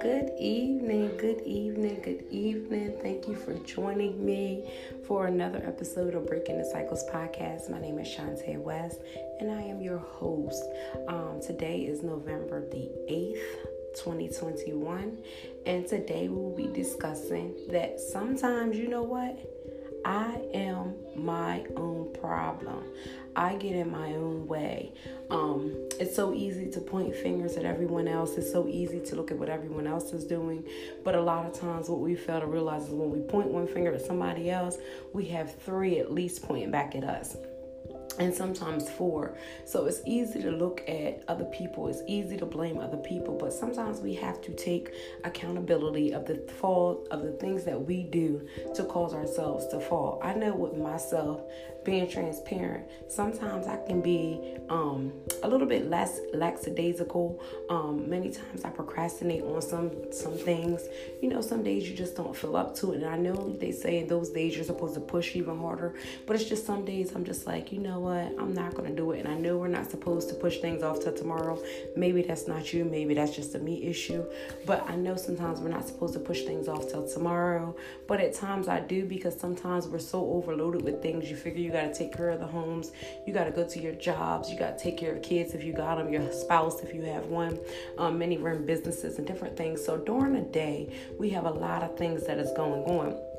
Good evening, good evening, good evening. Thank you for joining me for another episode of Breaking the Cycles podcast. My name is Shantae West and I am your host. Um, today is November the 8th. 2021, and today we will be discussing that sometimes you know what I am my own problem. I get in my own way. Um, it's so easy to point fingers at everyone else. It's so easy to look at what everyone else is doing. But a lot of times, what we fail to realize is when we point one finger at somebody else, we have three at least pointing back at us and sometimes four. So it's easy to look at other people, it's easy to blame other people, but sometimes we have to take accountability of the fault of the things that we do to cause ourselves to fall. I know with myself, being transparent. Sometimes I can be um, a little bit less lackadaisical. Um, many times I procrastinate on some some things. You know, some days you just don't feel up to it. And I know they say those days you're supposed to push even harder, but it's just some days I'm just like, you know what, I'm not gonna do it. And I know we're not supposed to push things off till tomorrow. Maybe that's not you. Maybe that's just a me issue. But I know sometimes we're not supposed to push things off till tomorrow. But at times I do because sometimes we're so overloaded with things. You figure you got to take care of the homes. You got to go to your jobs. You got to take care of kids if you got them, your spouse if you have one. Um, many run businesses and different things. So during the day, we have a lot of things that is going on.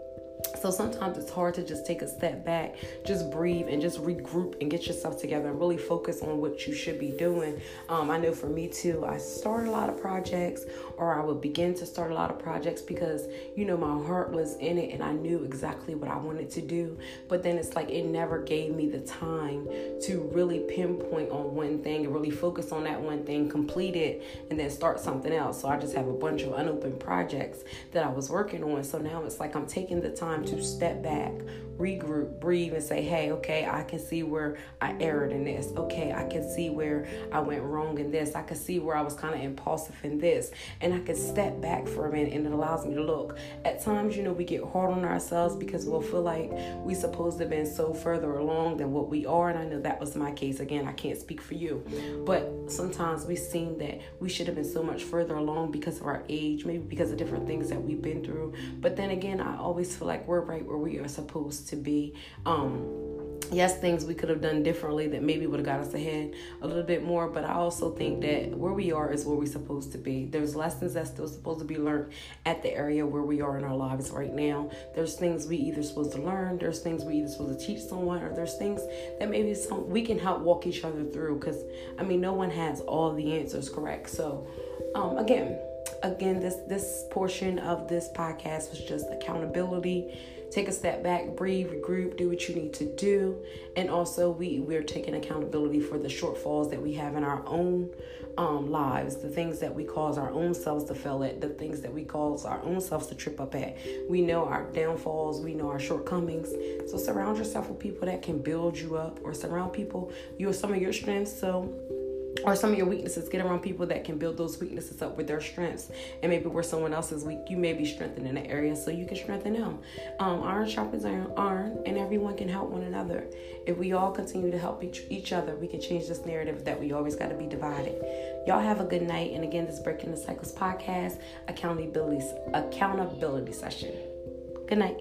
So sometimes it's hard to just take a step back, just breathe and just regroup and get yourself together and really focus on what you should be doing. Um, I know for me too, I start a lot of projects or I would begin to start a lot of projects because, you know, my heart was in it and I knew exactly what I wanted to do. But then it's like it never gave me the time to really pinpoint on one thing and really focus on that one thing, complete it, and then start something else. So I just have a bunch of unopened projects that I was working on. So now it's like I'm taking the time to step back, regroup, breathe, and say, hey, okay, I can see where I erred in this. Okay, I can see where I went wrong in this. I can see where I was kind of impulsive in this. And I can step back for a minute and it allows me to look. At times, you know, we get hard on ourselves because we'll feel like we supposed to have been so further along than what we are. And I know that was my case. Again, I can't speak for you. But sometimes we seem that we should have been so much further along because of our age, maybe because of different things that we've been through. But then again, I always feel like we're right where we are supposed to be. Um, yes, things we could have done differently that maybe would have got us ahead a little bit more. But I also think that where we are is where we're supposed to be. There's lessons that's still supposed to be learned at the area where we are in our lives right now. There's things we either supposed to learn, there's things we either supposed to teach someone, or there's things that maybe some we can help walk each other through. Because I mean, no one has all the answers correct. So, um, again, again, this this portion of this podcast was just accountability take a step back, breathe, regroup, do what you need to do. And also we we're taking accountability for the shortfalls that we have in our own um, lives, the things that we cause our own selves to fail at, the things that we cause our own selves to trip up at. We know our downfalls, we know our shortcomings. So surround yourself with people that can build you up or surround people you are some of your strengths. So or some of your weaknesses. Get around people that can build those weaknesses up with their strengths. And maybe where someone else is weak, you may be strengthened in an area so you can strengthen them. Um, iron sharpens iron, iron, and everyone can help one another. If we all continue to help each, each other, we can change this narrative that we always got to be divided. Y'all have a good night. And again, this Breaking the Cycles podcast, accountability, accountability session. Good night.